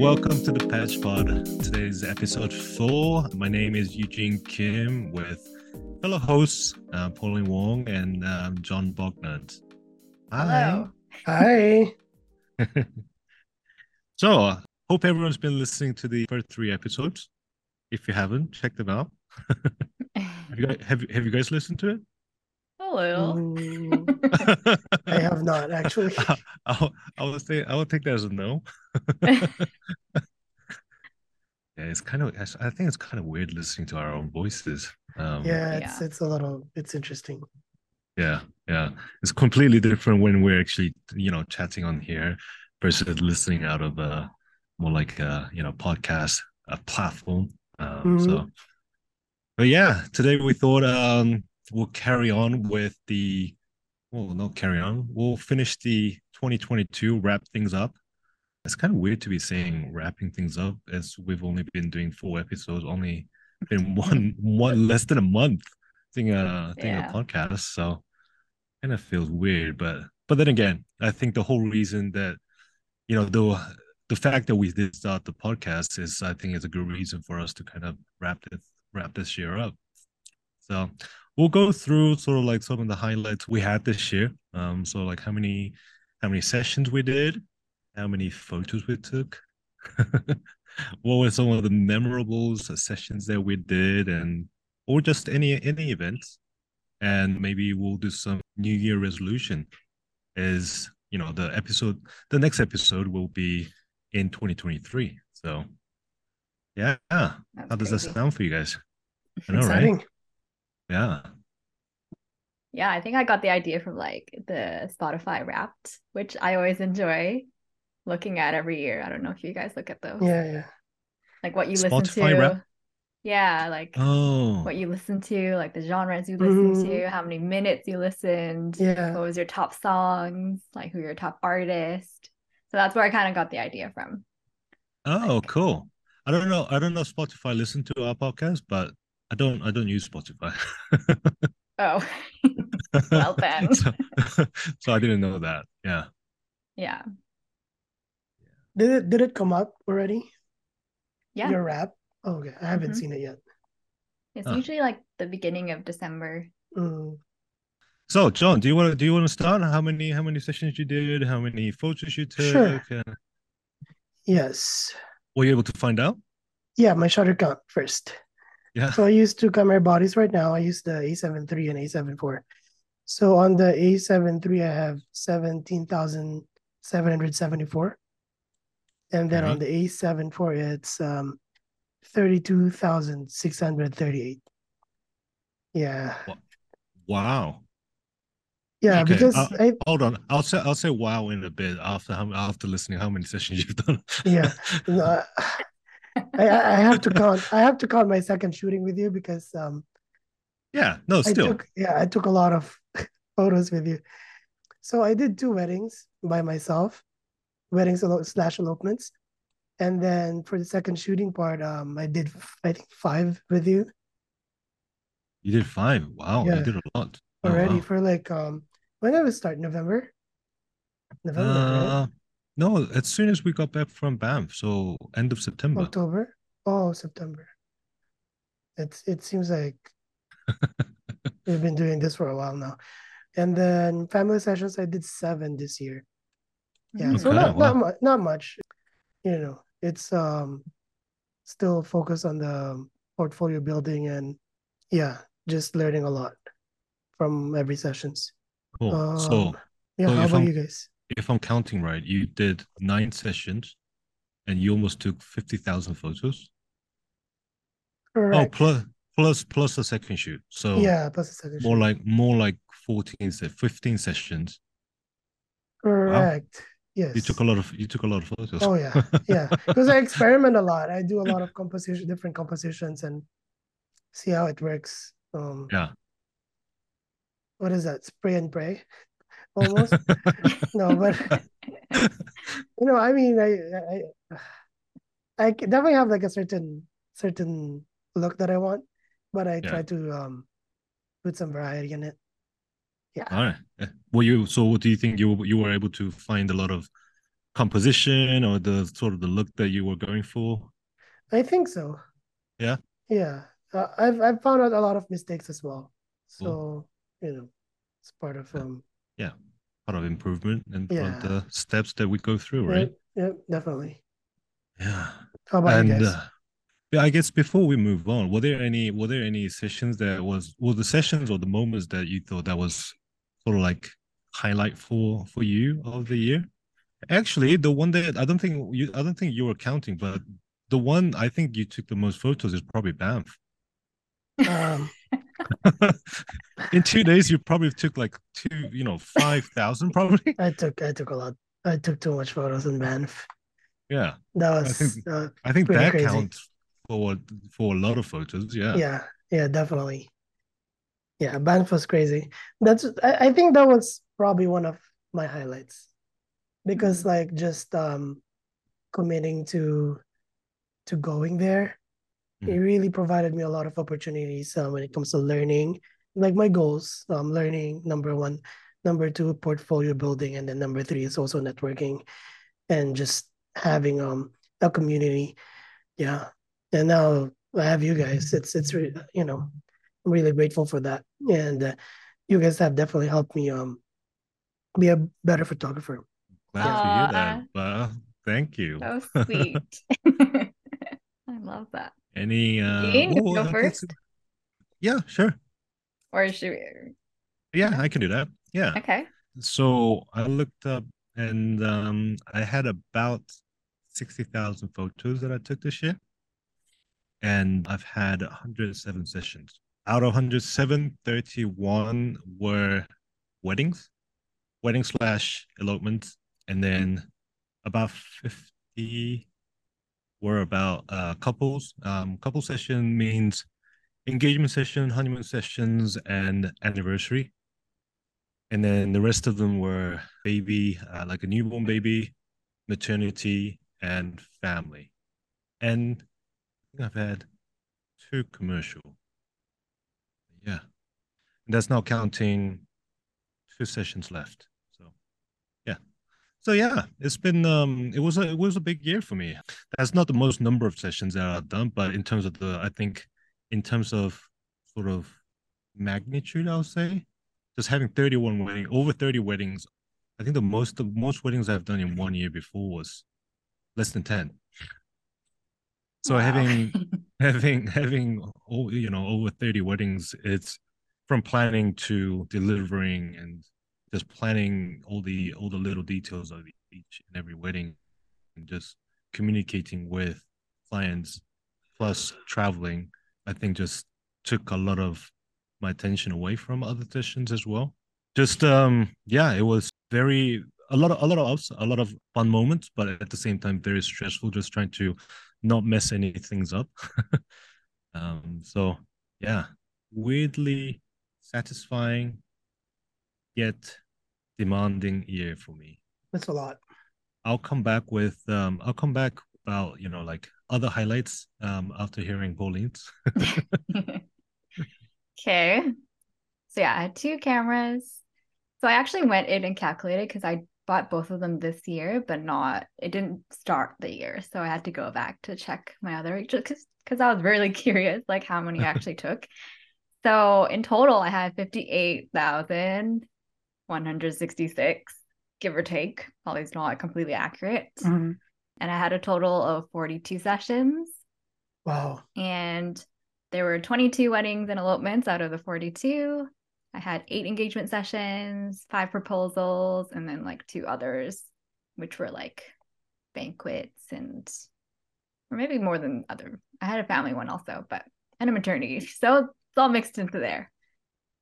welcome to the PEJ Pod. Today's episode four. My name is Eugene Kim with fellow hosts uh, Pauline Wong and um, John Bognot. Hello. Hi. so, uh, hope everyone's been listening to the first three episodes. If you haven't, check them out. have, you guys, have, have you guys listened to it? A little. Mm, I have not actually. I, I would say I would take that as a no. yeah, it's kind of. I think it's kind of weird listening to our own voices. Um, yeah, it's Yeah. it's a little it's interesting. yeah, yeah. It's completely different when we're actually, you know, chatting on here versus listening out of a more like a you know podcast a platform. Um, So, but yeah, today we thought um we'll carry on with the well, not carry on. We'll finish the 2022, wrap things up. It's kind of weird to be saying wrapping things up as we've only been doing four episodes, only been one one less than a month doing a doing Yeah. a podcast. So kind of feels weird. But but then again, I think the whole reason that you know the the fact that we did start the podcast is I think is a good reason for us to kind of wrap this wrap this year up. So we'll go through sort of like some of the highlights we had this year. Um, so like how many how many sessions we did, how many photos we took, what were some of the memorable sessions that we did, and or just any any events, and maybe we'll do some New Year resolution. Is you know the episode the next episode will be in 2023. So yeah, how does crazy. that sound for you guys? I know, right? Exciting. Yeah. Yeah, I think I got the idea from like the Spotify Wrapped, which I always enjoy looking at every year. I don't know if you guys look at those. Yeah, yeah. Like what you listen Spotify to. Wrapped? Yeah, like Oh. what you listen to, like the genres you listen Mhm. to, how many minutes you listened, Yeah. what was your top songs, like who your top artist. So that's where I kind of got the idea from. Oh, Like- cool. I don't know. I don't know Spotify listen to our podcast, but I don't. I don't use Spotify. Oh, Well then. so, so I didn't know that. Yeah. yeah. Did it did it come up already? Yeah. Your rap? Oh, okay. I haven't Mhm. seen it yet. It's Oh. usually like the beginning of December. Mm. So, John, do you want to do you want to start? How many how many sessions you did? How many photos you took? Sure. And Yes. were you able to find out? Yeah, my shutter count first. Yeah. So I use two camera bodies right now. I use the A7 III and A7 IV. So on the A7 III, I have 17,774. And then on the A7 IV, it's um, 32,638. Yeah. Wow. Yeah, Okay, because uh, I, Hold on. I'll say I'll say wow in a bit after after listening how many sessions you've done. Yeah. no, I, I I have to count. I have to count my second shooting with you because um yeah. No, I still. took yeah I took a lot of photos with you. So I did two weddings by myself, weddings slash elopements, and then for the second shooting part, um I did I think five with you You did five. Wow, you Yeah. did a lot. Oh, already wow. for like um when did it start November? November, right? No, as soon as we got back from Banff, so end of September. October? Oh, September. It's it seems like we've been doing this for a while now. And then family sessions, I did seven this year. Yeah, so not wow. not much, not much. You know, it's um still focused on the portfolio building and yeah, just learning a lot from every sessions. Cool. so Um, Yeah, so how about I'm- you guys? If I'm counting right, you did nine sessions, and you almost took fifty thousand photos. Oh, plus plus plus a second shoot. So yeah, plus the second more shoot. like more like fourteen, fifteen sessions. Correct. Yes. You took a lot of you took a lot of photos. Oh yeah, yeah. Because I experiment a lot. I do a lot of composition, different compositions, and see how it works. Um, Yeah. What is that? Spray and pray, almost. no, but you know, I mean, I, I, I definitely have like a certain certain look that I want, but I Yeah. try to um put some variety in it. Yeah. All right. Well, you so? What do you think you you were able to find a lot of composition or the sort of the look that you were going for? I think so. Yeah. Yeah. Uh, I've I've found out a lot of mistakes as well. So, Cool. you know, it's part of um Yeah, part of improvement and part Yeah. of the steps that we go through, right? yeah, yeah, definitely. Yeah. How about you and guys? uh, yeah, I guess before we move on, were there any were there any sessions that was were the sessions or the moments that you thought that was sort of like highlight for for you of the year? Actually, the one that I don't think you I don't think you were counting, but the one I think you took the most photos is probably Banff. Um, In two days, you probably took like two, you know, five thousand probably. I took I took a lot. I took too much photos in Banff. Yeah, That I was think- uh, I think that crazy. counts for for a lot of photos. Yeah. yeah, yeah, definitely. Yeah, Banff was crazy. That's I, I think that was probably one of my highlights. Because like just um committing to to going there, it Mhm. really provided me a lot of opportunities uh, when it comes to learning. Like my goals, um, learning number one, number two, portfolio building, and then number three is also networking and just having um a community. Yeah. And now I have you guys. It's it's really you know, I'm really grateful for that. And uh, you guys have definitely helped me um be a better photographer. Glad to hear that. Aw. Well, thank you. So sweet. Love that. Any uh Dean, oh, go first? Yeah, sure. Or should we? Yeah, I can do that. Yeah. Okay. So I looked up and um I had about 60,000 photos that I took this year. And I've had 107 sessions. Out of 107, 31 were weddings, wedding slash elopements, and then about 50 were about uh, couples. Um, couple session means engagement session, honeymoon sessions, and anniversary. And then the rest of them were baby, uh, like a newborn baby, maternity, and family. And I I've had two commercial. Yeah. And that's not counting two sessions left. So yeah. It's been um it was a it was a big year for me. That's not the most number of sessions that I've done, but in terms of the I think in terms of sort of magnitude, I'll say, just having 31 wedding over 30 weddings. I think the most the most weddings I've done in one year before was less than 10. So Wow. having having having you know over 30 weddings it's from planning to delivering and just planning all the all the little details of each and every wedding and just communicating with clients plus traveling i think just took a lot of my attention away from other sessions as well. Just um yeah it was very a lot of a lot of ups a lot of fun moments but at the same time very stressful just trying to not mess any things up. Um so yeah weirdly satisfying yet demanding year for me That's a lot. i'll come back with um i'll come back about you know like other highlights um after hearing pauline's Okay. So yeah, I had two cameras. So I actually went in and calculated because I bought both of them this year, but not it didn't start the year. So I had to go back to check my other just because because I was really curious like how many I actually took. So in total I had 58,166, give or take. Probably is not completely accurate. Mhm. And I had a total of 42 sessions Wow. and there were 22 weddings and elopements out of the 42 i had eight engagement sessions five proposals and then like two others which were like banquets and or maybe more than other i had a family one also but and a maternity so it's all mixed into there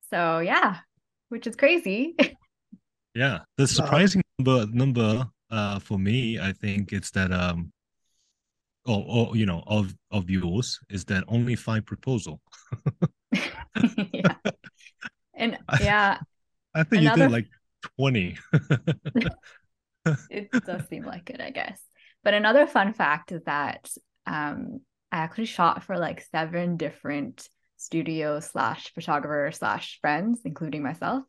so yeah which is crazy Yeah, the surprising number number uh for me, I think it's that um or, or you know of of yours is that only five proposal. yeah and yeah I think you Another- did like twenty. it does seem like it, I guess. But another fun fact is that um, I actually shot for like seven different studio slash photographer slash friends, including myself,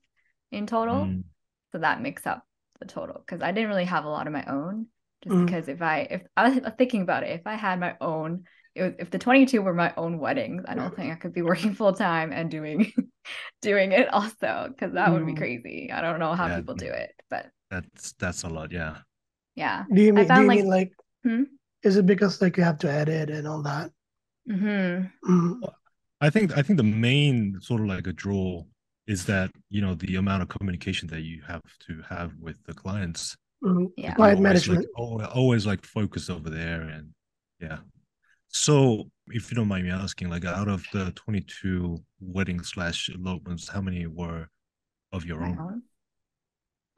in total. Mm, So that makes up the total because I didn't really have a lot of my own. Just Mhm. because if I if I was thinking about it, if I had my own, it was, if the 22 were my own weddings, I don't think I could be working full time and doing doing it also because that would be Mm. crazy. I don't know how Yeah. people do it, but That's that's a lot. Yeah. yeah. Do you I mean do you like mean like Hmm? is it because like you have to edit and all that? hmm Mm, I think I think the main sort of like a draw is that you know the amount of communication that you have to have with the clients. mm. Yeah. Client Always, management. like, always, always like focus over there and yeah. So if you don't mind me asking, like out of the 22 wedding slash elopements, how many were of your own? own.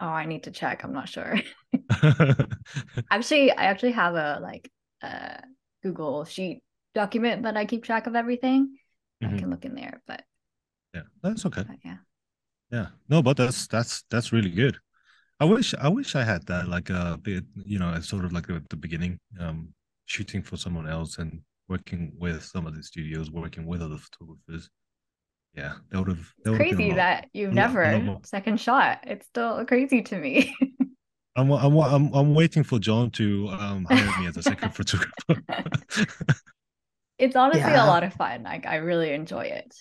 Oh, I need to check. I'm not sure. Actually, I actually have a like a Google Sheet document that I keep track of everything. I Mhm. can look in there, but, yeah, that's okay. yeah. Yeah. No, but that's that's that's really good. I wish I wish I had that like a bit, you know, sort of like at the beginning, um, shooting for someone else and working with some of the studios, working with other photographers. Yeah, that would have that Crazy lot. that you've a lot- never second shot. It's still crazy to me. I'm I'm I'm I'm waiting for John to um hire me as a second photographer. it's honestly Yeah. a lot of fun. Like I really enjoy it.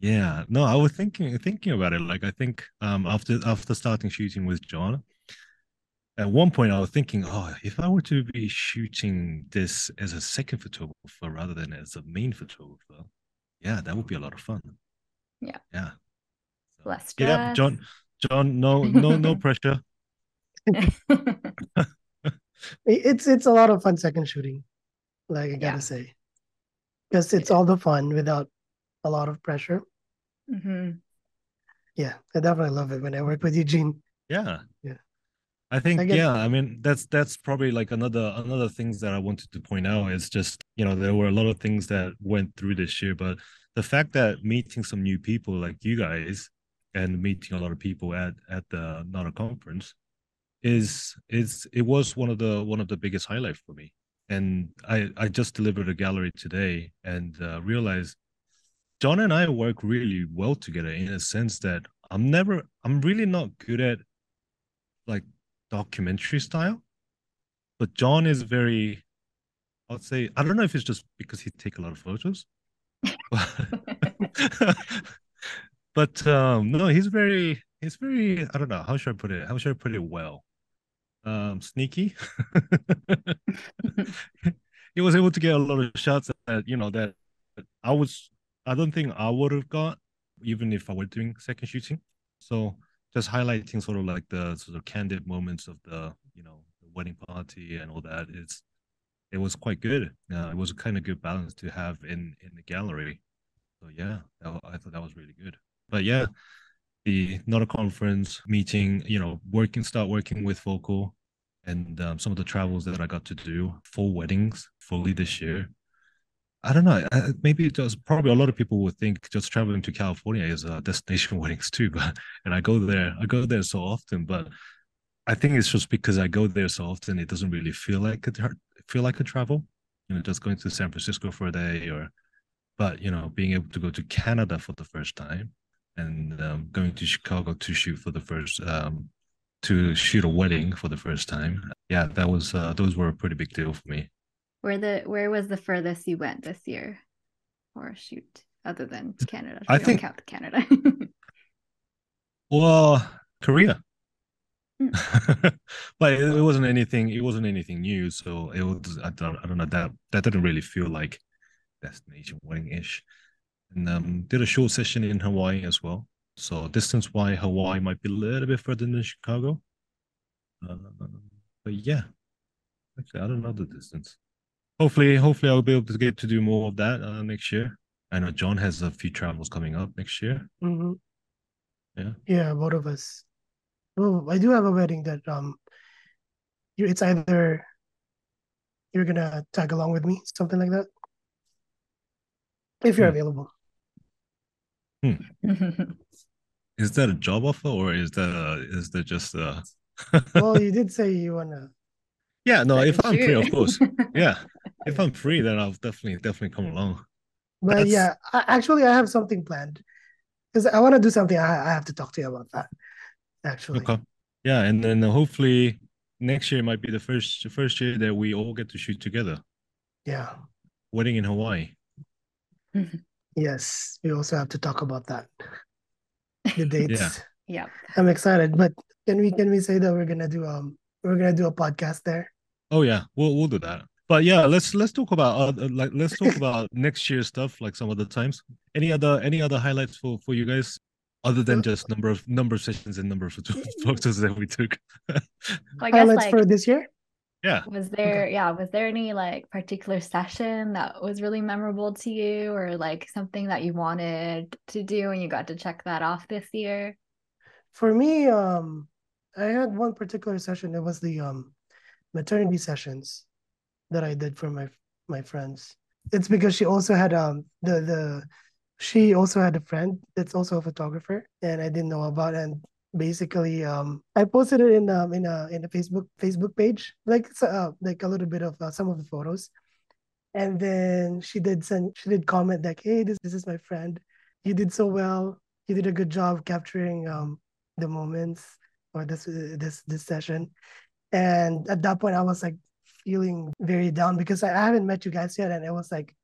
Yeah, no, I was thinking thinking about it. Like I think um after after starting shooting with John, at one point I was thinking, oh, if I were to be shooting this as a second photographer rather than as a main photographer, yeah, that would be a lot of fun. Yeah. Yeah. So, Less yeah. John, John, no, no, no pressure. It's it's a lot of fun second shooting, like I gotta Yeah. say, because it's all the fun without a lot of pressure. hmm Yeah, I definitely love it when I work with Eugene. Yeah. Yeah. I think I guess- yeah, I mean that's that's probably like another another things that I wanted to point out is just, you know, there were a lot of things that went through this year, but the fact that meeting some new people like you guys and meeting a lot of people at at the NADA conference is is it was one of the one of the biggest highlights for me. And I I just delivered a gallery today and uh, realized John and I work really well together in a sense that I'm never I'm really not good at like documentary style. But John is very I'd say I don't know if it's just because he take a lot of photos. but um no, he's very he's very I don't know, how should I put it? How should I put it well? Um sneaky. he was able to get a lot of shots that you know that I was I don't think I would have got even if I were doing second shooting. So just highlighting sort of like the sort of candid moments of the you know the wedding party and all that. It's it was quite good. Uh, it was a kind of good balance to have in in the gallery. So yeah, I thought that was really good. But yeah, the not a conference meeting, you know, working start working with Vocal and um, some of the travels that I got to do, full weddings fully this year. I don't know. uh, Maybe it does. Probably a lot of people would think just traveling to California is a destination weddings too. But and I go there, I go there so often. But I think it's just because I go there so often, it doesn't really feel like a feel like a travel. You know, just going to San Francisco for a day, or but you know, being able to go to Canada for the first time and um, going to Chicago to shoot for the first um, to shoot a wedding for the first time. Yeah, that was uh, those were a pretty big deal for me. Where the where was the furthest you went this year for a shoot other than Canada? I think- count Canada. Well, Korea. Hmm. but it, it wasn't anything. It wasn't anything new. So it was. I don't. I don't know. That that didn't really feel like destination wedding ish. And um, did a short session in Hawaii as well. So distance wise, Hawaii might be a little bit further than Chicago. Uh, but yeah, actually, I don't know the distance. Hopefully, hopefully, I'll be able to get to do more of that uh, next year. I know John has a few travels coming up next year. Mhm. Yeah. Yeah, both of us. Oh, I do have a wedding that um, it's either you're gonna tag along with me, something like that, if you're Hmm. available. Hmm. Is that a job offer or is that a, is that just a Well, you did say you wanna. yeah no if i'm free of course yeah if i'm free then i'll definitely definitely come along But That's- yeah, I, actually, I have something planned because I want to do something. I, I have to talk to you about that. Actually, okay yeah, and then hopefully next year might be the first first year that we all get to shoot together. Yeah. Wedding in Hawaii. Yes. We also have to talk about that. The dates. Yeah. yeah. I'm excited, but can we can we say that we're gonna do um we're gonna do a podcast there? Oh yeah, we'll we'll do that. But yeah, let's let's talk about uh, like let's talk about next year stuff like some other times. Any other any other highlights for for you guys other than just number of number of sessions and number of photo- photos that we took? Well, I guess Highlights like for this year? Yeah. was there yeah, was there any like particular session that was really memorable to you or like something that you wanted to do and you got to check that off this year? For me, um, I had one particular session. It was the um maternity sessions that I did for my my friends. It's because she also had um the the she also had a friend that's also a photographer and I didn't know about and basically um I posted it in um in a in a Facebook Facebook page like uh, like a little bit of uh, some of the photos. And then she did send she did comment like hey this this is my friend. You did so well. You did a good job capturing um the moments or this this this session. And at that point I was like feeling very down because I, I haven't met you guys yet. And it was like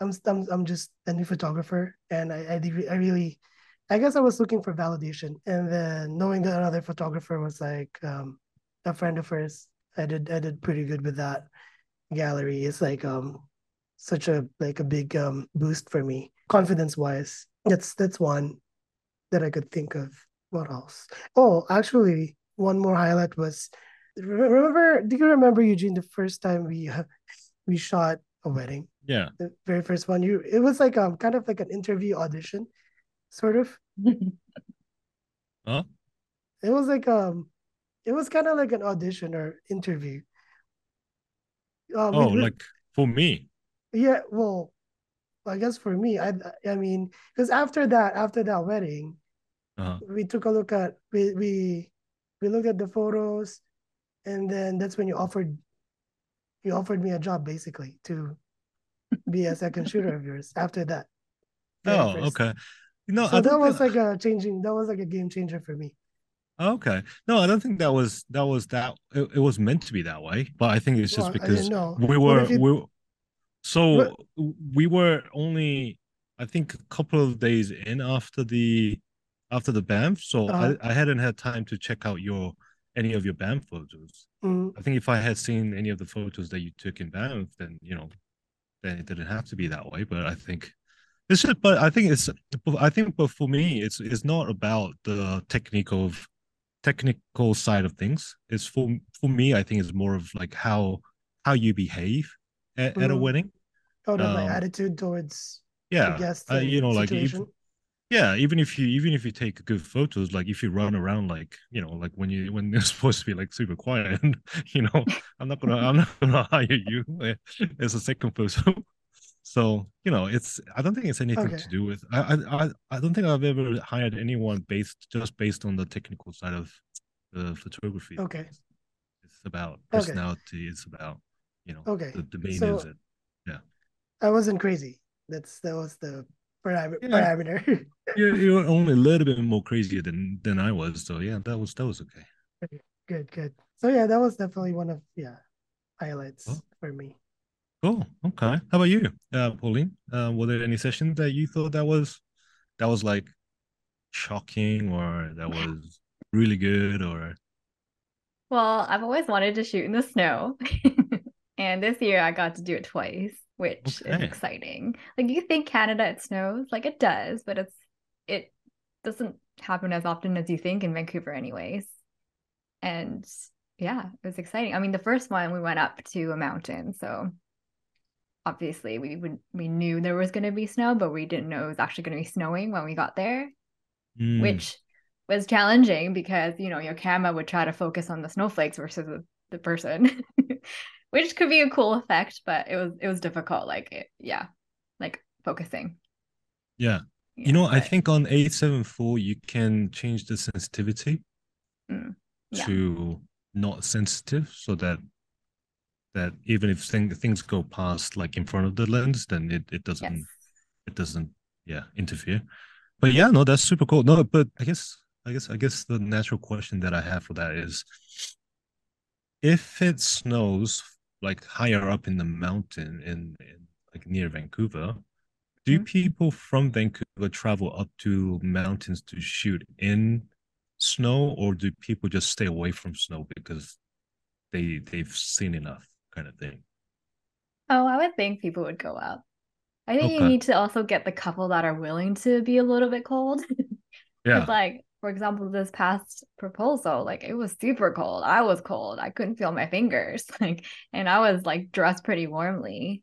I'm I'm, I'm just a new photographer. And I, I I really I guess I was looking for validation and then knowing that another photographer was like um a friend of hers I did I did pretty good with that gallery. It's like um such a like a big um boost for me confidence wise that's that's one that I could think of. What else? Oh actually one more highlight was remember do you remember Eugene the first time we uh, we shot a wedding? Yeah. the very first one you it was like um kind of like an interview audition sort of Huh? it was like um it was kind of like an audition or interview uh, Oh, with- like for me. yeah well i guess for me i i mean because after that after that wedding Uh, we took a look at we we we looked at the photos and then that's when you offered you offered me a job basically to be a second shooter of yours after that oh, okay. No, so that was like a changing that was like a game changer for me Okay. No, I don't think that was that was that it, it was meant to be that way. But I think it's just Well, because we were you- we so we were only I think a couple of days in after the after the Banff. So Uh-huh. I, I hadn't had time to check out your any of your Banff photos. Mm, I think if I had seen any of the photos that you took in Banff, then you know, then it didn't have to be that way. But I think it's just, but I think it's, I think, but for me, it's it's not about the technical technical side of things. It's for for me, I think it's more of like how how you behave at, at a Mhm. wedding. of my Um, attitude towards Yeah, the guests uh, you know, like even, yeah, even if you even if you take good photos, like if you run around like you know, like when you when you're supposed to be like super quiet, you know, I'm not gonna I'm not gonna hire you as a second photo. So you know, it's I don't think it's anything Okay. to do with I I I- don't think I've ever hired anyone based just based on the technical side of the photography. Okay. It's about Okay. personality. It's about you know Okay. the, the main So- is it. Yeah. I wasn't crazy. That's that was the param- Yeah. parameter. You're you're only a little bit more crazier than than I was. So yeah, that was that was okay. good, good. So yeah, that was definitely one of yeah highlights for me. Cool. Okay. How about you, uh, Pauline? Uh, were there any sessions that you thought that was that was like shocking or that was really good or Well, I've always wanted to shoot in the snow. and this year I got to do it twice, which is exciting. Like you think Canada it snows, like it does, but it's it doesn't happen as often as you think in Vancouver anyways. And yeah, it was exciting. I mean, the first one we went up to a mountain, so obviously we would we knew there was going to be snow, but we didn't know it was actually going to be snowing when we got there Hmm, which was challenging because you know your camera would try to focus on the snowflakes versus the, the person which could be a cool effect but it was it was difficult like it, yeah like focusing yeah. Yeah, You know, I think on A7 IV you can change the sensitivity Mm, yeah. to not sensitive so that that even if thing, things go past like in front of the lens, then it, it doesn't yes it doesn't yeah interfere. But yeah, no, that's super cool. No, but I guess I guess I guess the natural question that I have for that is if it snows like higher up in the mountain in, in like near Vancouver, do Mhm. people from Vancouver travel up to mountains to shoot in snow or do people just stay away from snow because they they've seen enough kind of thing? Oh, I would think people would go up. I think you need to also get the couple that are willing to be a little bit cold. Yeah. Like, for example, this past proposal, like, it was super cold. I was cold. I couldn't feel my fingers. Like, and I was like dressed pretty warmly.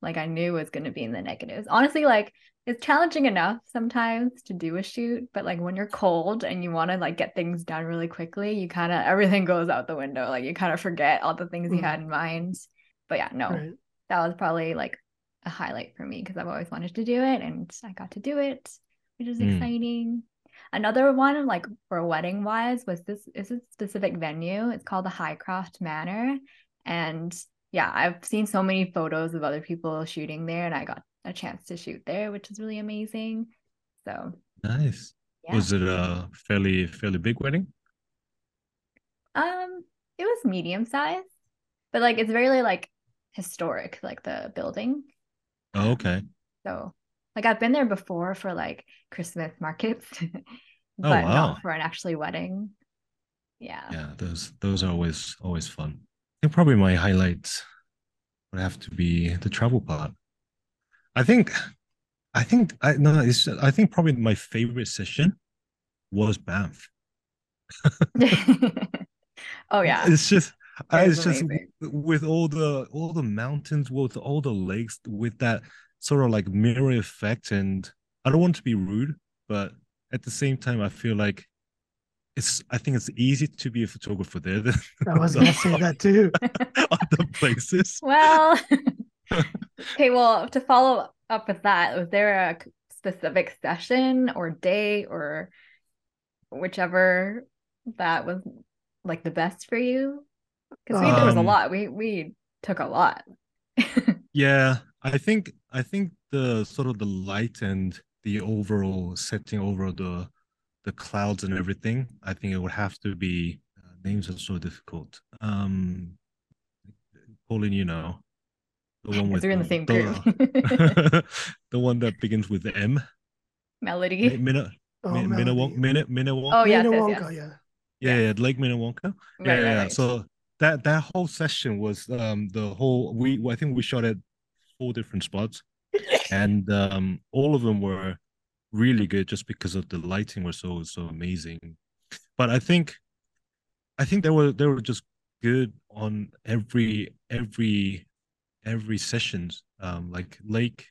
Like, I knew it was going to be in the negatives. Honestly, like, it's challenging enough sometimes to do a shoot, but like when you're cold and you want to like get things done really quickly, you kind of everything goes out the window. Like, you kind of forget all the things you Mm. had in mind. But yeah, no, Right. that was probably like a highlight for me because I've always wanted to do it and I got to do it, which is Mm. exciting. Another one, like for wedding wise, was this is a specific venue. It's called the Hycroft Manor. And yeah, I've seen so many photos of other people shooting there, and I got a chance to shoot there, which is really amazing. So Nice. yeah. Was it a fairly fairly big wedding? Um, it was medium size, but like it's really like historic, like the building. Oh, okay. So, like I've been there before for like Christmas markets, but Oh, wow. not for an actually wedding. Yeah. Yeah, those those are always always fun. I think probably my highlights would have to be the travel part. I think I think I no, it's I think probably my favorite session was Banff. oh yeah. It's just I, It it's is just amazing. with all the all the mountains, with all the lakes, with that sort of like mirror effect. And I don't want to be rude, but at the same time, I feel like it's I think it's easy to be a photographer there than I was gonna say that too. other places. Well, okay, well, to follow up with that, was there a specific session or day or whichever that was like the best for you? Because we there was a Um, lot. We we took a lot. Yeah, I think I think the sort of the light and the overall setting over the the clouds and everything. I think it would have to be uh, names are so difficult. Um, Pauline, you know, the one with Because we're in the the- same the- group. the one that begins with M. Melody. Minna, Oh, Min- Melody. Minnewa- Minne- Minnewa- Oh yes, yes, Minnewanka, yes. yeah. yeah, yeah, Lake Minnewanka. Right, yeah, right, yeah. right. So that that whole session was um the whole we I think we shot at four different spots, and um all of them were really good just because of the lighting was so so amazing. But I think I think they were they were just good on every every every sessions. Um, like Lake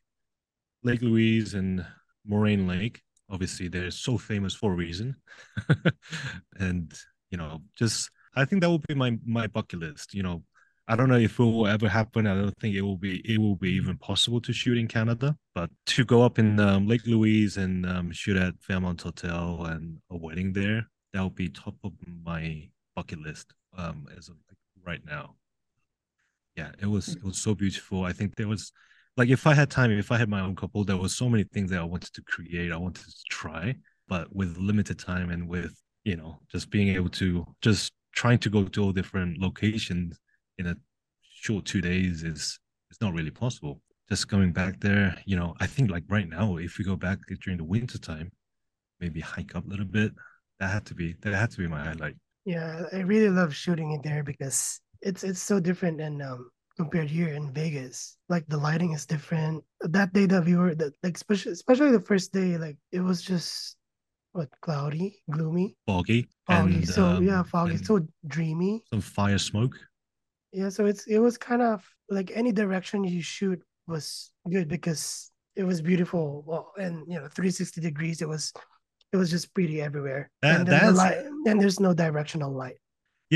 Lake Louise and Moraine Lake. Obviously, they're so famous for a reason. and you know, just I think that will be my my bucket list. You know, I don't know if it will ever happen. I don't think it will be it will be even possible to shoot in Canada, but to go up in um, Lake Louise and um, shoot at Fairmont Hotel and a wedding there, that will be top of my bucket list um, as of right now. Yeah, it was it mm. was so beautiful. I think there was like if I had time, if I had my own couple, there was so many things that I wanted to create, I wanted to try, but with limited time and with you know just being able to just trying to go to all different locations in a short two days is it's not really possible. Just coming back there, you know, I think like right now, if we go back during the winter time, maybe hike up a little bit. That had to be that had to be my highlight. Yeah, I really love shooting it there because it's it's so different than um compared here in Vegas. Like the lighting is different. That day that we were that like especially especially the first day, like it was just what cloudy, gloomy, Foggy, foggy. and so yeah, um, foggy, so dreamy. some fire smoke. Yeah, so it's it was kind of like any direction you shoot was good because it was beautiful. Well, and you know, 360 degrees. It was it was just pretty everywhere. That- and the light and there's no directional light.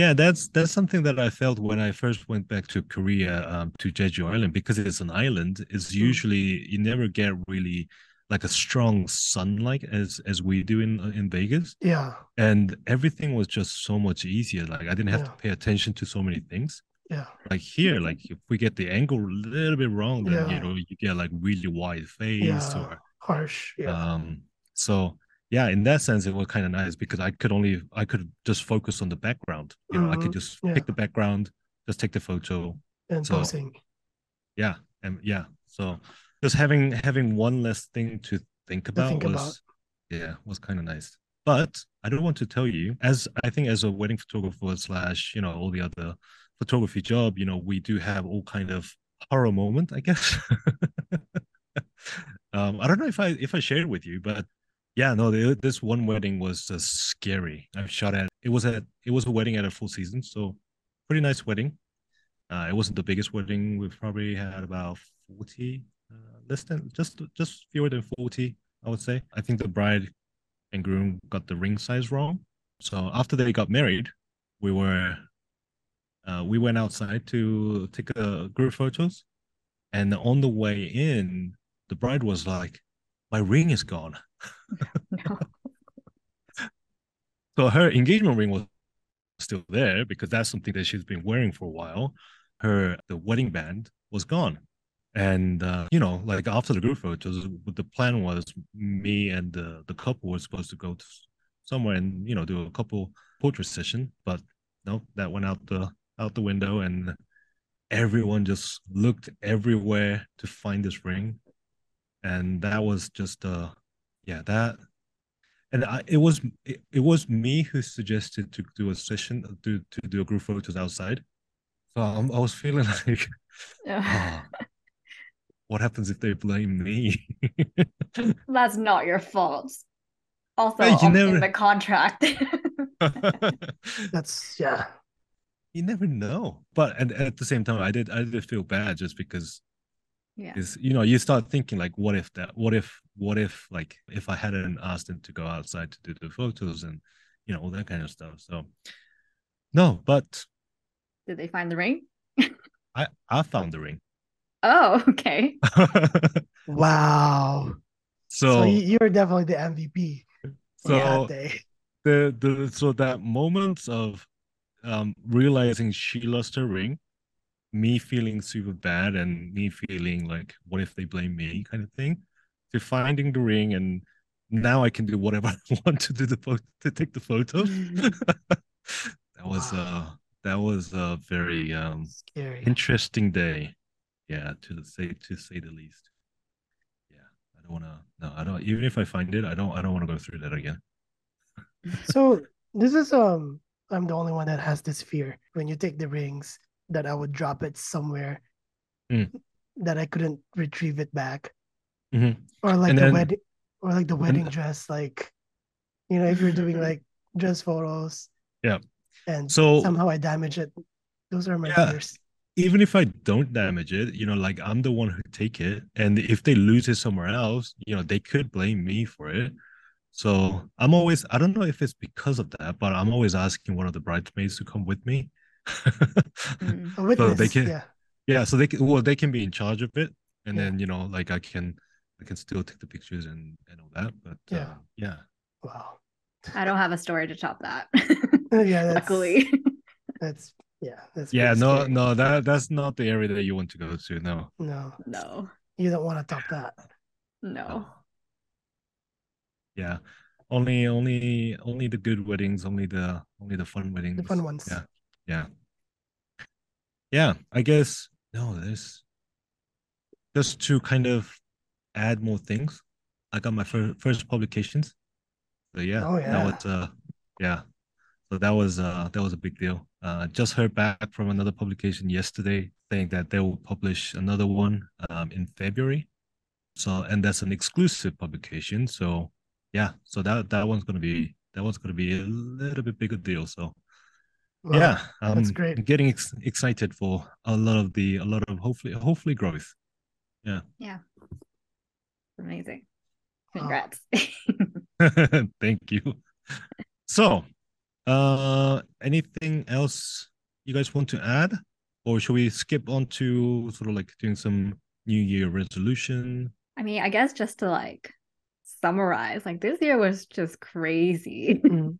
Yeah, that's that's something that I felt when I first went back to Korea, um, to Jeju Island, because it's an island. It's Hmm. usually you never get really like a strong sunlight as as we do in in Vegas, Yeah, and everything was just so much easier. Like I didn't have to pay attention to so many things. yeah, Like here, like if we get the angle a little bit wrong, then you know you get like really wide face yeah. or Harsh. Yeah. um. So yeah, in that sense, it was kind of nice because I could only I could just focus on the background. You know, I could Mhm, just yeah. pick the background, just take the photo. And So- posing. Yeah, and yeah, so just having having one less thing to think about think was about. yeah was kind of nice. But I don't want to tell you, as I think as a wedding photographer slash you know all the other photography job, you know we do have all kind of horror moment, I guess. um, I don't know if I if I shared with you, but yeah, no, this one wedding was just scary. I shot at it was at it was a wedding at a Four Season, so pretty nice wedding. Uh, it wasn't the biggest wedding. We probably had about forty, uh, less than just just fewer than forty, I would say. I think the bride and groom got the ring size wrong. So after they got married, we were uh, we went outside to take a group photos, and on the way in, the bride was like, "My ring is gone." So her engagement ring was still there because that's something that she's been wearing for a while. Her the wedding band was gone. And uh, you know, like after the group photos, the plan was me and the, the couple were supposed to go to somewhere and you know do a couple portrait session, but no, that went out the out the window, and everyone just looked everywhere to find this ring, and that was just uh, yeah, that and I, it was it, it was me who suggested to do a session to to do a group photos outside. So I'm, I was feeling like, ah, what happens if they blame me? That's not your fault. Also, Hey, you never- in the contract. That's yeah. you never know. But and at the same time, I did I did feel bad just because yeah. is you know you start thinking like what if that what if what if like if I hadn't asked them to go outside to do the photos and you know all that kind of stuff. So no, but Did they find the ring? I I found the ring. Oh, okay. Wow. So, so you're definitely the MVP so that day. the the so that moment of um realizing she lost her ring me feeling super bad and me feeling like what if they blame me kind of thing to finding the ring and now i can do whatever i want to do the photo to take the photos that was uh that was a very um Scary. interesting day. Yeah to say to say the least. Yeah i don't want to no i don't even if i find it i don't i don't want to go through that again. So this is um I'm the only one that has this fear. When you take the rings that I would drop it somewhere Mm. that I couldn't retrieve it back. Mhm. Or like And the then- wedding or like the wedding and- dress, like you know, if you're doing like dress photos. Yeah. And So- somehow I damage it. Those are my Yeah. fears. even if I don't damage it, you know, like I'm the one who take it, and if they lose it somewhere else, you know, they could blame me for it. So I'm always, I don't know if it's because of that, but I'm always asking one of the bridesmaids to come with me. Mm. A witness. they can- yeah. yeah, so they can, well, they can be in charge of it, and Yeah. then you know, like I can, I can still take the pictures and and all that. But Yeah. uh, yeah, Wow. I don't have a story to top that. Yeah, that's Luckily. that's yeah, that's yeah, no, scary. no, that that's not the area that you want to go to. No, No. No. You don't want to top that. No. yeah only only only the good weddings only the only the fun weddings The fun ones. yeah yeah yeah i guess no there's just to kind of add more things. I got my fir- first publications. So yeah Oh, that was uh yeah. So that was uh that was a big deal. Uh just heard back from another publication yesterday saying that they will publish another one um in february. So and that's an exclusive publication. So yeah so that that one's gonna be that one's gonna be a little bit bigger deal. So Wow. yeah i'm that's great. getting ex- excited for a lot of the a lot of hopefully hopefully growth Amazing. Congrats. thank you so uh anything else you guys want to add or should we skip on to sort of like doing some new year resolution I mean, I guess just to like summarize, like this year was just crazy. Mhm.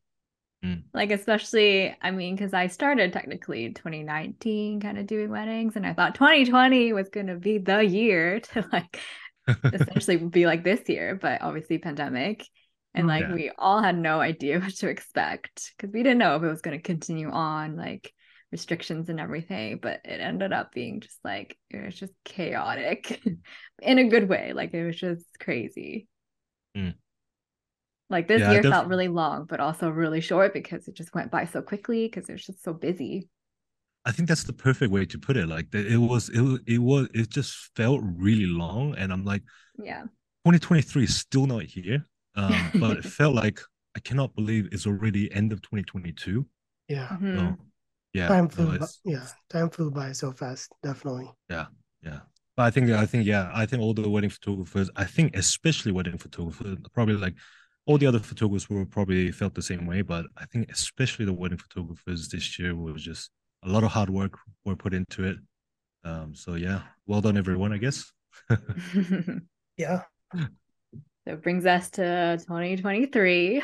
like, especially, I mean, because I started technically in 2019 kind of doing weddings, and I thought 2020 was going to be the year to like essentially be like this year, but obviously, pandemic. And like Yeah. we all had no idea what to expect because we didn't know if it was going to continue on like restrictions and everything. But it ended up being just like it was just chaotic in a good way. Like it was just crazy. Mm. Like this Yeah, year def- felt really long, but also really short because it just went by so quickly because it was just so busy. I think that's the perfect way to put it. Like that it was it wa- it was it just felt really long, and I'm like, Yeah. 2023 is still not here. Um, but it felt like I cannot believe it's already end of 2022. Yeah. Mhm. So yeah, Time so flew by, yeah, time flew by so fast, definitely. yeah. Yeah. But I think I think yeah, I think all the wedding photographers, I think especially wedding photographers, probably like all the other photographers were probably felt the same way, but I think especially the wedding photographers this year was just a lot of hard work were put into it. Um, so yeah, well done everyone, I guess. Yeah. That brings us to 2023.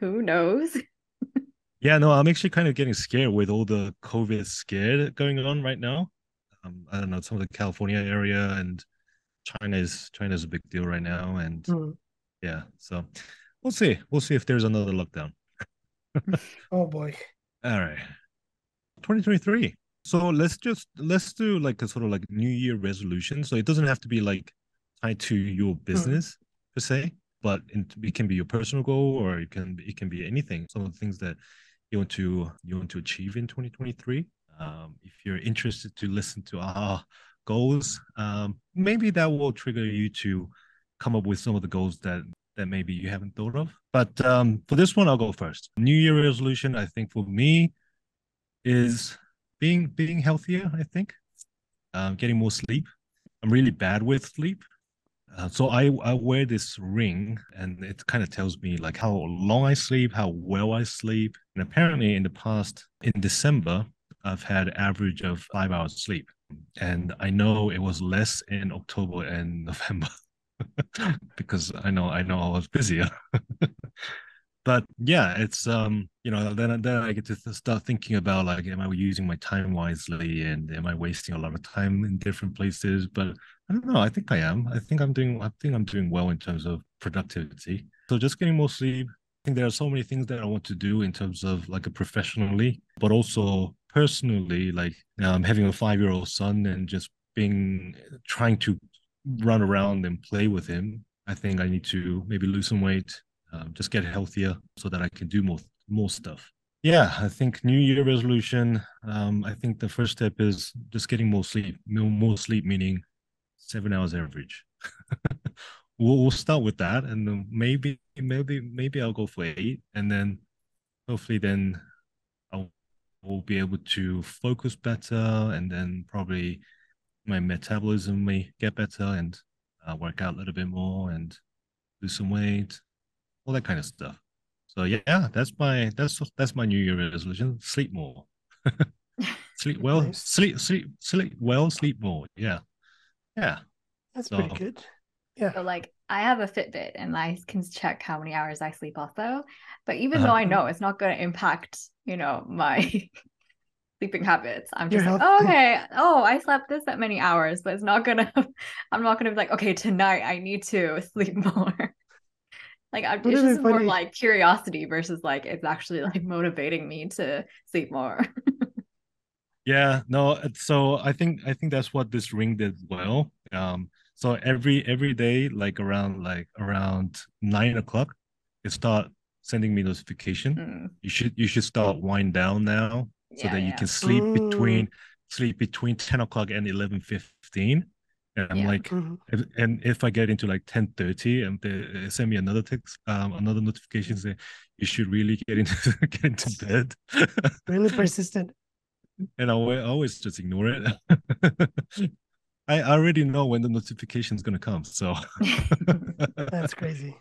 Who knows? Yeah, no, I'm actually kind of getting scared with all the COVID scared going on right now. Um, I don't know, some of the California area and China is China is a big deal right now, and Mm. yeah, so we'll see. We'll see if there's another lockdown. Oh boy. All right, 2023. So let's just let's do like a sort of like New Year resolution. So it doesn't have to be like tied to your business per se, but it can be your personal goal or it can it can be anything. Some of the things that you want to you want to achieve in 2023. Um, if you're interested to listen to our goals, um, maybe that will trigger you to come up with some of the goals that that maybe you haven't thought of. But um, for this one, I'll go first. New Year resolution, I think for me, is being being healthier. I think um, getting more sleep. I'm really bad with sleep. Uh, so I, I wear this ring and it kind of tells me like how long I sleep, how well I sleep. And apparently in the past, in December, I've had average of five hours sleep. And I know it was less in October and November because I know I know I was busier. but yeah, it's um, you know, then then I get to start thinking about like, am I using my time wisely and am I wasting a lot of time in different places? But I don't know. I think I am. I think I'm doing. I think I'm doing well in terms of productivity. So just getting more sleep. I think there are so many things that I want to do in terms of like a professionally, but also personally, like um, having a five-year-old son and just being trying to run around and play with him. I think I need to maybe lose some weight, um, just get healthier so that I can do more more stuff. Yeah, I think New Year resolution. Um, I think the first step is just getting more sleep. More, sleep meaning seven hours average. we'll, we'll start with that, and maybe maybe maybe I'll go for eight, and then hopefully then I'll will be able to focus better, and then probably my metabolism may get better, and uh, work out a little bit more, and lose some weight, all that kind of stuff. So yeah, that's my that's that's my New Year resolution: sleep more, sleep well, Nice. sleep sleep sleep well, sleep more. Yeah, yeah. That's So- pretty good. Yeah. So like I have a Fitbit and I can check how many hours I sleep also. But even Uh-huh. though I know it's not going to impact, you know, my sleeping habits, I'm Your just like, health. oh, okay, oh, I slept this that many hours, but it's not gonna. I'm not gonna be like, okay, tonight I need to sleep more. Like I'm, it's just be more funny- like curiosity versus like it's actually like motivating me to sleep more. Yeah, no, so I think I think that's what this ring did well. Um, so every every day, like around like around nine o'clock, it start sending me notification. Mm, You should you should start wind down now so yeah, that you yeah. can sleep Mm. between sleep between 10 o'clock and 11 15 and i'm Yeah. like Mhm. if, and if i get into like 10 30 and they send me another text um another notification saying you should really get into get into bed Really persistent. and i always, always just ignore it i I already know when the notification is going to come so That's crazy.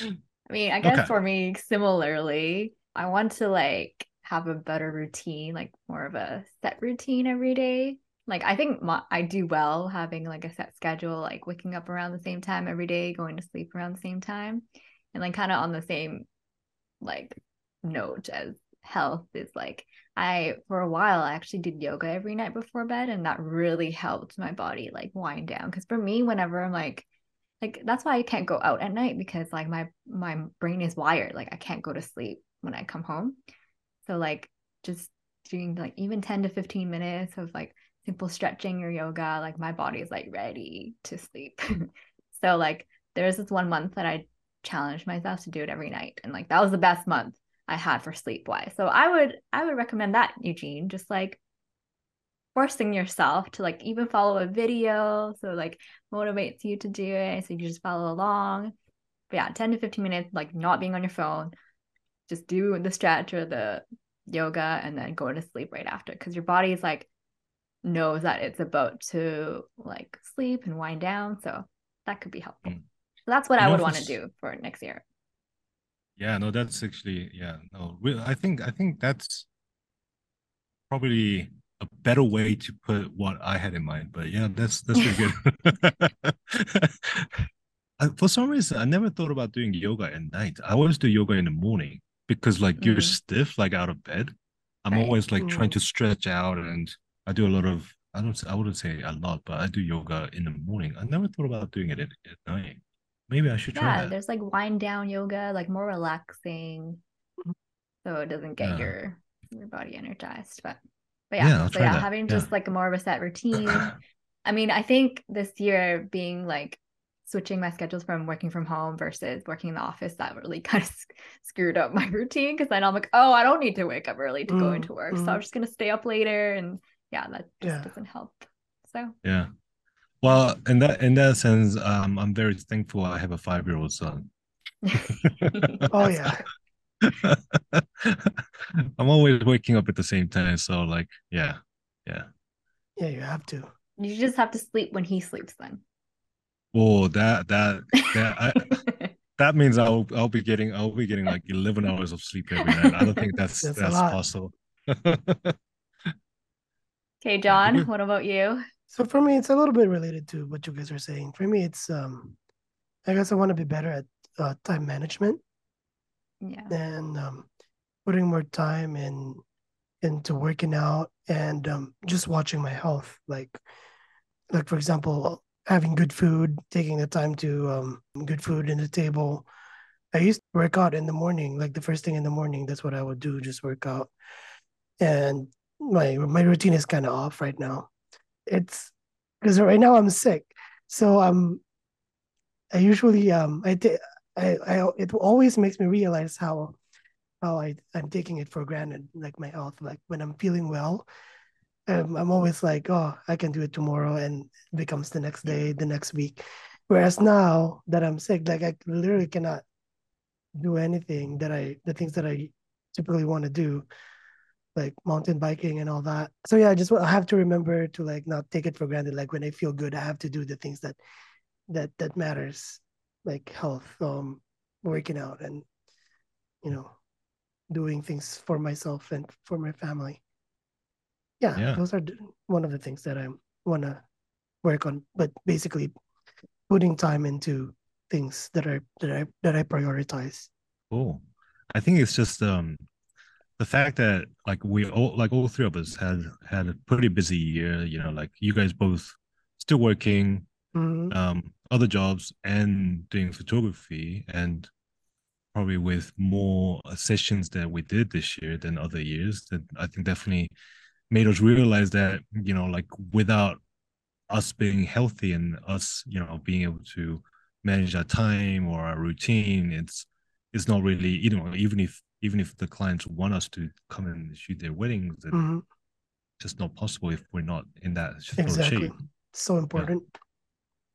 I mean, I guess Okay. for me, similarly, I want to like have a better routine, like more of a set routine every day. Like I think my, I do well having like a set schedule, like waking up around the same time every day, going to sleep around the same time, and like kind of on the same like note as health is like I for a while I actually did yoga every night before bed, and that really helped my body like wind down. Because for me, whenever I'm like like that's why I can't go out at night because like my my brain is wired. Like I can't go to sleep when I come home. So like just doing like even 10 to 15 minutes of like simple stretching or yoga, like my body is like ready to sleep. so like there's this one month that I challenged myself to do it every night. And like that was the best month I had for sleep wise. So I would I would recommend that, Eugene. Just like forcing yourself to like even follow a video so like motivates you to do it so you just follow along but yeah 10 to 15 minutes like not being on your phone just do the stretch or the yoga and then go to sleep right after because your body is like knows that it's about to like sleep and wind down so that could be helpful mm. so that's what you i would want to do for next year yeah no that's actually yeah no i think i think that's probably a better way to put what I had in mind. But yeah, that's that's good. for some reason, I never thought about doing yoga at night. I always do yoga in the morning because like mm-hmm. you're stiff, like out of bed. I'm right. always like mm-hmm. trying to stretch out, and I do a lot of. I don't. I wouldn't say a lot, but I do yoga in the morning. I never thought about doing it at, at night. Maybe I should yeah, try. Yeah, there's like wind down yoga, like more relaxing, so it doesn't get yeah. your your body energized. But but yeah, yeah so yeah, that. having just like more of a set routine. I mean, I think this year being like switching my schedules from working from home versus working in the office that really kind of screwed up my routine because then I'm like, oh, I don't need to wake up early to mm, go into work, mm. so I'm just gonna stay up later, and yeah, that just yeah. doesn't help. So yeah, well, in that in that sense, um, I'm very thankful I have a five year old son. oh yeah, I'm always waking up at the same time. So like, yeah, yeah. Yeah, you have to. You just have to sleep when he sleeps then. Oh, that that that I, that means I'll I'll be getting I'll be getting like 11 hours of sleep every night. I don't think that's that's, that's possible. Okay, John, what about you? So for me, it's a little bit related to what you guys are saying. For me, it's um, I guess I want to be better at uh, time management yeah and um, putting more time in into working out and um, just watching my health like like for example having good food taking the time to um, good food in the table i used to work out in the morning like the first thing in the morning that's what i would do just work out and my my routine is kind of off right now it's because right now i'm sick so i'm i usually um i I, I it always makes me realize how how I, I'm taking it for granted, like my health. Like when I'm feeling well, um, I'm always like, oh, I can do it tomorrow, and it becomes the next day, the next week. Whereas now that I'm sick, like I literally cannot do anything that I the things that I typically want to do, like mountain biking and all that. So yeah, I just I have to remember to like not take it for granted. Like when I feel good, I have to do the things that that that matters like health, um, working out, and you know, doing things for myself and for my family. Yeah, yeah. those are one of the things that I want to work on. But basically, putting time into things that are that I that I prioritize. Cool. I think it's just um the fact that like we all like all three of us had had a pretty busy year. You know, like you guys both still working, mm-hmm. um, other jobs and doing photography and probably with more sessions that we did this year than other years that i think definitely made us realize that you know like without us being healthy and us you know being able to manage our time or our routine it's it's not really you know even if even if the clients want us to come and shoot their weddings it's mm-hmm. just not possible if we're not in that exactly. shape so important yeah.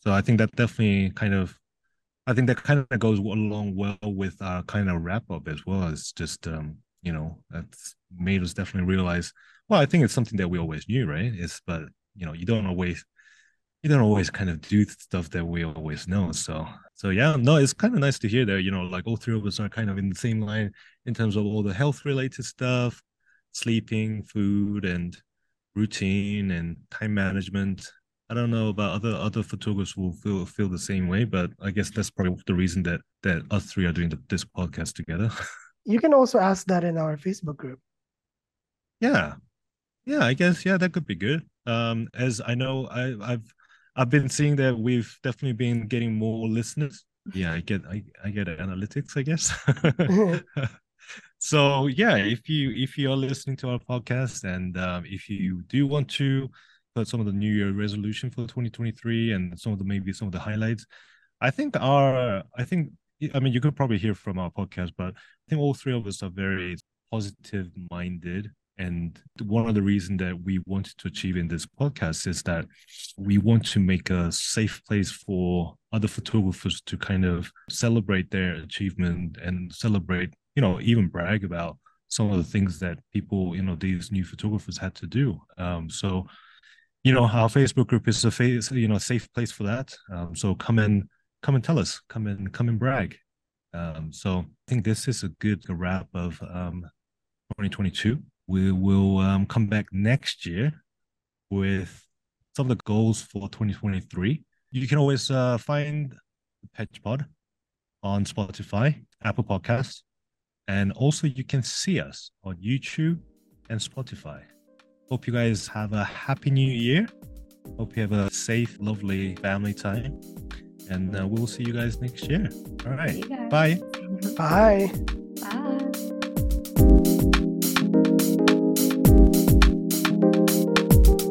So I think that definitely kind of, I think that kind of goes along well with our kind of wrap up as well. It's just, um, you know, that's made us definitely realize. Well, I think it's something that we always knew, right? It's but you know, you don't always, you don't always kind of do stuff that we always know. So, so yeah, no, it's kind of nice to hear that. You know, like all three of us are kind of in the same line in terms of all the health related stuff, sleeping, food, and routine and time management I don't know about other other photographers will feel feel the same way, but I guess that's probably the reason that that us three are doing the, this podcast together. you can also ask that in our Facebook group. Yeah, yeah, I guess yeah, that could be good. Um, as I know, I, I've I've been seeing that we've definitely been getting more listeners. Yeah, I get I, I get analytics, I guess. so yeah, if you if you are listening to our podcast and um, if you do want to put some of the New Year resolution for 2023 and some of the maybe some of the highlights, I think our I think I mean you could probably hear from our podcast, but I think all three of us are very positive minded and one of the reasons that we wanted to achieve in this podcast is that we want to make a safe place for other photographers to kind of celebrate their achievement and celebrate, you know, even brag about some of the things that people, you know, these new photographers had to do. Um, so, you know, our Facebook group is a face, you know, safe place for that. Um, so come and come and tell us, come and come and brag. Um, so I think this is a good wrap of um, 2022 we will um, come back next year with some of the goals for 2023. You can always uh, find PEJ Pod on Spotify, Apple Podcasts, and also you can see us on YouTube and Spotify. Hope you guys have a happy new year. Hope you have a safe, lovely family time. And uh, we'll see you guys next year. All right. Bye. Bye.